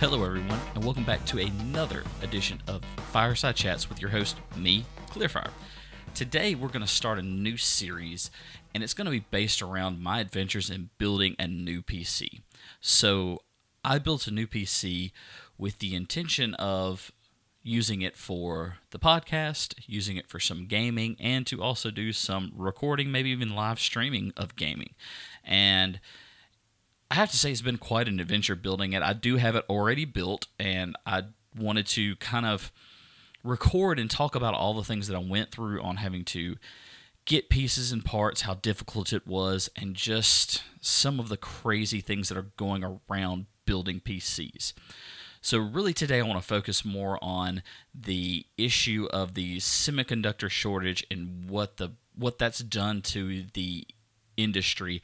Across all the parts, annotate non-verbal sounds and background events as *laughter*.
Hello, everyone, and welcome back to another edition of FyreSyde Chats with your host, me, Clearfire. Today, we're going to start a new series, and it's going to be based around my adventures in building a new PC. So, I built a new PC with the intention of using it for the podcast, using it for some gaming, and to also do some recording, maybe even live streaming of gaming. And I have to say, it's been quite an adventure building it. I do have it already built, and I wanted to kind of record and talk about all the things that I went through on having to get pieces and parts, how difficult it was, and just some of the crazy things that are going around building PCs. So, really, today I want to focus more on the issue of the semiconductor shortage and what the what that's done to the industry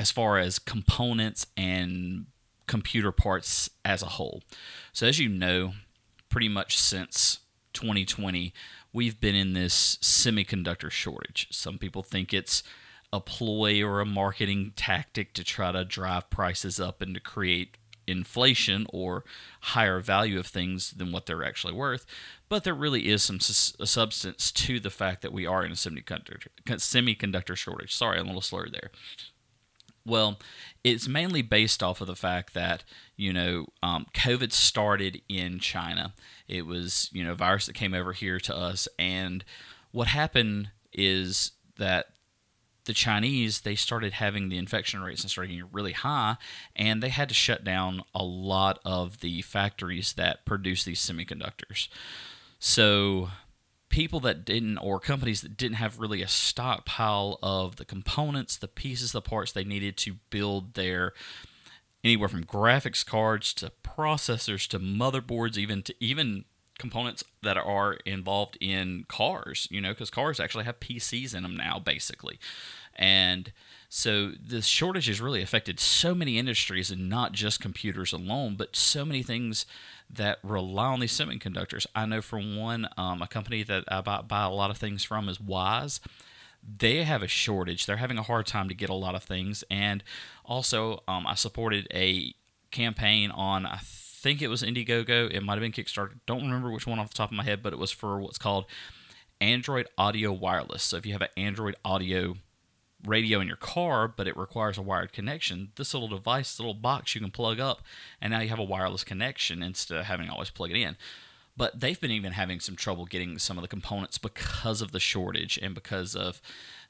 as far as components and computer parts as a whole. So, as you know, pretty much since 2020, we've been in this semiconductor shortage. Some people think it's a ploy or a marketing tactic to try to drive prices up and to create inflation or higher value of things than what they're actually worth. But there really is some substance to the fact that we are in a semiconductor semiconductor shortage. Sorry, I'm a little slurred there. Well, it's mainly based off of the fact that you know um, COVID started in China. It was you know a virus that came over here to us, and what happened is that the Chinese they started having the infection rates and started getting really high, and they had to shut down a lot of the factories that produce these semiconductors. So people that didn't or companies that didn't have really a stockpile of the components, the pieces, the parts they needed to build their anywhere from graphics cards to processors to motherboards even to even components that are involved in cars, you know, because cars actually have PCs in them now basically. And so the shortage has really affected so many industries and not just computers alone, but so many things that rely on these semiconductors. I know for one, um, a company that I buy, buy a lot of things from is Wyze They have a shortage. They're having a hard time to get a lot of things. And also, um, I supported a campaign on, I think it was Indiegogo. It might have been Kickstarter. Don't remember which one off the top of my head, but it was for what's called Android Auto Wireless. So if you have an Android Auto radio in your car, but it requires a wired connection. This little device, little box you can plug up, and now you have a wireless connection instead of having to always plug it in. But they've been even having some trouble getting some of the components because of the shortage and because of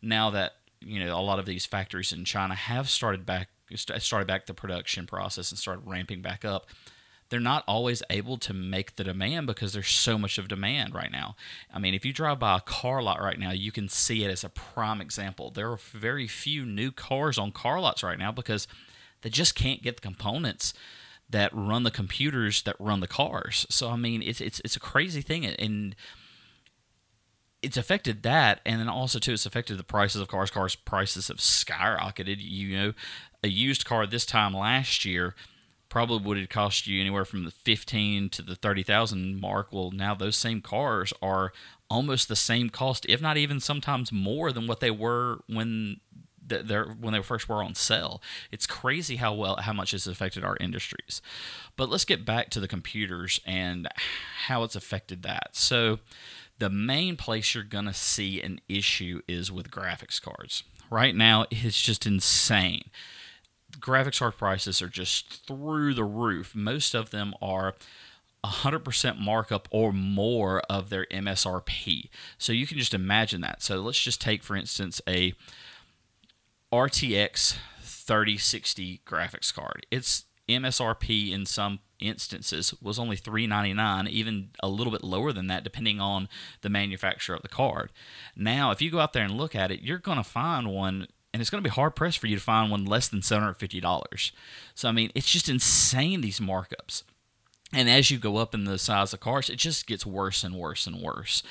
now that you know a lot of these factories in China have started back started back the production process and started ramping back up they're not always able to make the demand because there's so much of demand right now. I mean, if you drive by a car lot right now, you can see it as a prime example. There are very few new cars on car lots right now because they just can't get the components that run the computers that run the cars. So I mean, it's it's it's a crazy thing and it's affected that and then also too it's affected the prices of cars cars prices have skyrocketed you know a used car this time last year probably would have cost you anywhere from the 15 to the 30,000 mark. Well, now those same cars are almost the same cost, if not even sometimes more than what they were when they're when they first were on sale. It's crazy how well how much it's affected our industries. But let's get back to the computers and how it's affected that. So the main place you're going to see an issue is with graphics cards. Right now, it's just insane graphics card prices are just through the roof. Most of them are 100% markup or more of their MSRP. So you can just imagine that. So let's just take, for instance, a RTX 3060 graphics card. Its MSRP in some instances was only 399 even a little bit lower than that depending on the manufacturer of the card now if you go out there and look at it you're going to find one and it's going to be hard pressed for you to find one less than $750. So, I mean, it's just insane, these markups. And as you go up in the size of cars, it just gets worse and worse and worse.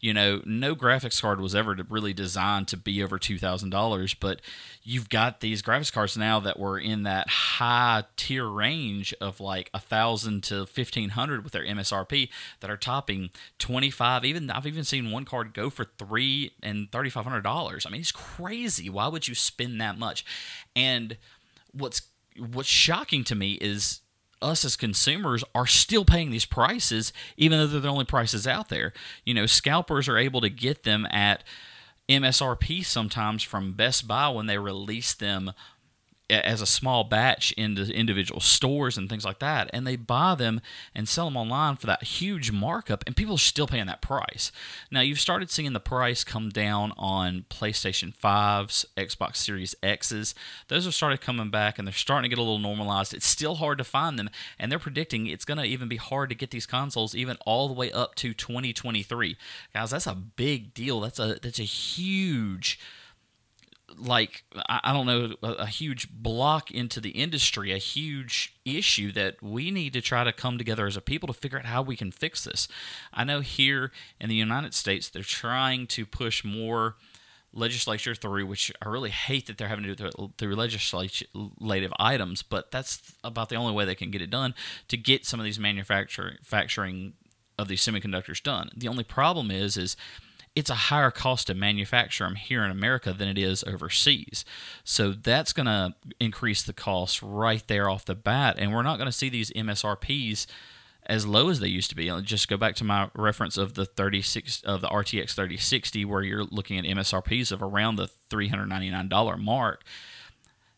You know, no graphics card was ever really designed to be over $2,000, but you've got these graphics cards now that were in that high tier range of like 1000 to 1500 with their MSRP that are topping 25 even I've even seen one card go for 3 and $3500. I mean, it's crazy. Why would you spend that much? And what's what's shocking to me is us as consumers are still paying these prices, even though they're the only prices out there. You know, scalpers are able to get them at MSRP sometimes from Best Buy when they release them as a small batch into individual stores and things like that and they buy them and sell them online for that huge markup and people are still paying that price. Now you've started seeing the price come down on playstation 5s xbox series x's. Those have started coming back and they're starting to get a little normalized. It's still hard to find them and they're predicting it's going to even be hard to get these consoles even all the way up to 2023 guys that's a big deal. That's a that's a huge like I don't know a, a, huge block into the industry, a huge issue that we need to try to come together as a people to figure out how we can fix this. I know here in the United States they're trying to push more legislature through, which I really hate that they're having to do through, through legislative items, but that's about the only way they can get it done to get some of these manufacturing of these semiconductors done. The only problem is is it's a higher cost to manufacture them here in America than it is overseas. So that's going to increase the cost right there off the bat. And we're not going to see these MSRPs as low as they used to be. I'll just go back to my reference of the 36 of the RTX 3060 where you're looking at MSRPs of around the $399 mark.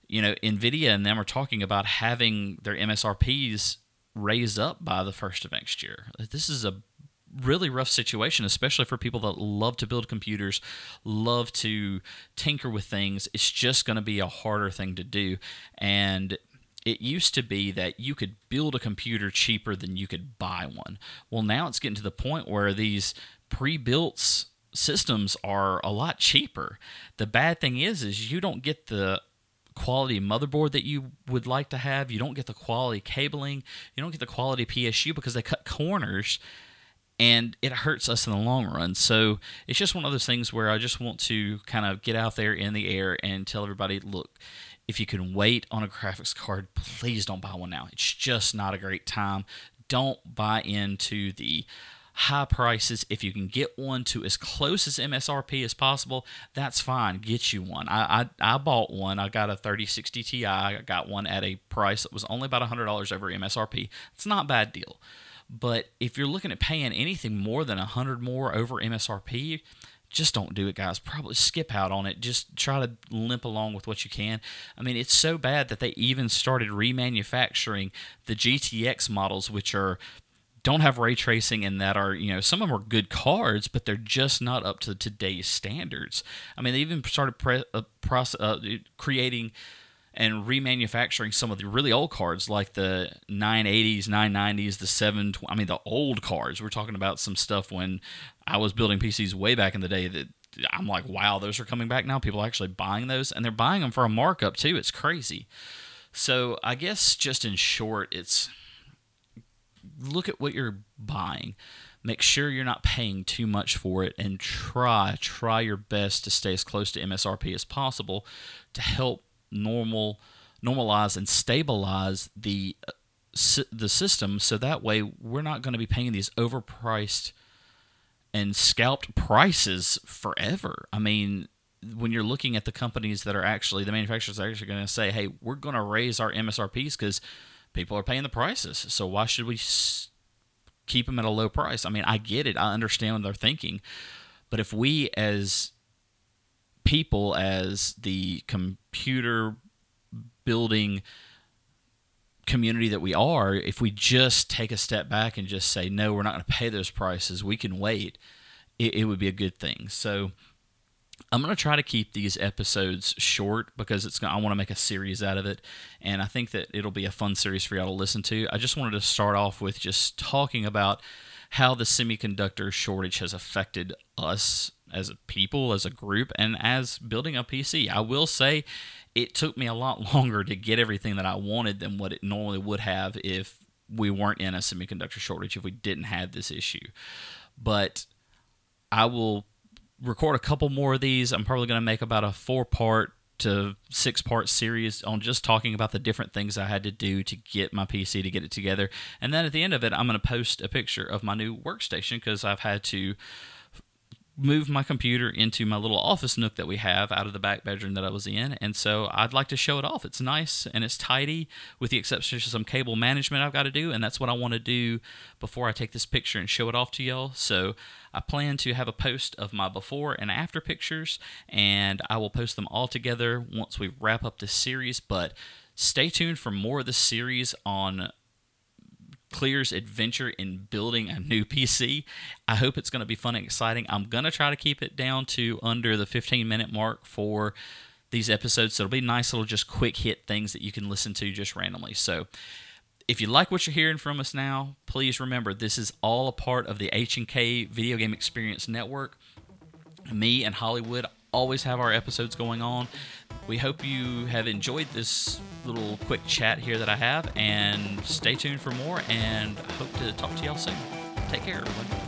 You know, Nvidia and them are talking about having their MSRPs raised up by the first of next year. This is a really rough situation, especially for people that love to build computers, love to tinker with things. It's just going to be a harder thing to do. And it used to be that you could build a computer cheaper than you could buy one. Well, now it's getting to the point where these pre-built systems are a lot cheaper. The bad thing is is you don't get the quality motherboard that you would like to have. You don't get the quality cabling. You don't get the quality PSU because they cut corners and it hurts us in the long run. So it's just one of those things where I just want to kind of get out there in the air and tell everybody, look, if you can wait on a graphics card, please don't buy one now. It's just not a great time. Don't buy into the high prices. If you can get one to as close as MSRP as possible, that's fine. Get you one. I I, I bought one. I got a 3060 Ti. I got one at a price that was only about $100 over MSRP. It's not a bad deal. But if you're looking at paying anything more than a hundred more over MSRP, just don't do it, guys. Probably skip out on it. Just try to limp along with what you can. I mean, it's so bad that they even started remanufacturing the GTX models, which are don't have ray tracing and that are you know some of them are good cards but they're just not up to today's standards i mean they even started pre- uh, process, uh, creating and remanufacturing some of the really old cards like the 980s, 990s, the 7 I mean the old cards. We're talking about some stuff when I was building PCs way back in the day that I'm like, wow, those are coming back now. People are actually buying those and they're buying them for a markup too. It's crazy. So, I guess just in short, it's look at what you're buying. Make sure you're not paying too much for it and try try your best to stay as close to MSRP as possible to help normal normalize and stabilize the uh, the system so that way we're not going to be paying these overpriced and scalped prices forever. I mean, when you're looking at the companies that are actually the manufacturers are actually going to say, "Hey, we're going to raise our MSRPs because people are paying the prices. So why should we keep them at a low price?" I mean, I get it. I understand what they're thinking. But if we as people as the computer building community that we are, if we just take a step back and just say, no, we're not going to pay those prices, we can wait, it, it would be a good thing. So I'm going to try to keep these episodes short because it's I want to make a series out of it, and I think that it'll be a fun series for y'all to listen to. I just wanted to start off with just talking about how the semiconductor shortage has affected us as a people, as a group, and as building a PC. I will say it took me a lot *laughs* longer to get everything that I wanted than what it normally would have if we weren't in a semiconductor shortage, if we didn't have this issue. But I will record a couple more of these. I'm probably going to make about a four part to six part series on just talking about the different things I had to do to get my PC to get it together. And then at the end of it, I'm going to post a picture of my new workstation because I've had to moved my computer into my little office nook that we have out of the back bedroom that I was in, and so I'd like to show it off. It's nice and it's tidy, with the exception of some cable management I've got to do, and that's what I want to do before I take this picture and show it off to y'all. So I plan to have a post of my before and after pictures, and I will post them all together once we wrap up this series. But stay tuned for more of the series on Kleer's adventure in building a new PC. I hope it's going to be fun and exciting. I'm going to try to keep it down to under the 15 minute mark for these episodes. So it'll be nice little just quick hit things that you can listen to just randomly. So if you like what you're hearing from us now, please remember this is all a part of the H&K Video Game Experience Network. Me and Hollywood always have our episodes going on. We hope you have enjoyed this little quick chat here that I have, and stay tuned for more. And hope to talk to y'all soon. Take care, everybody.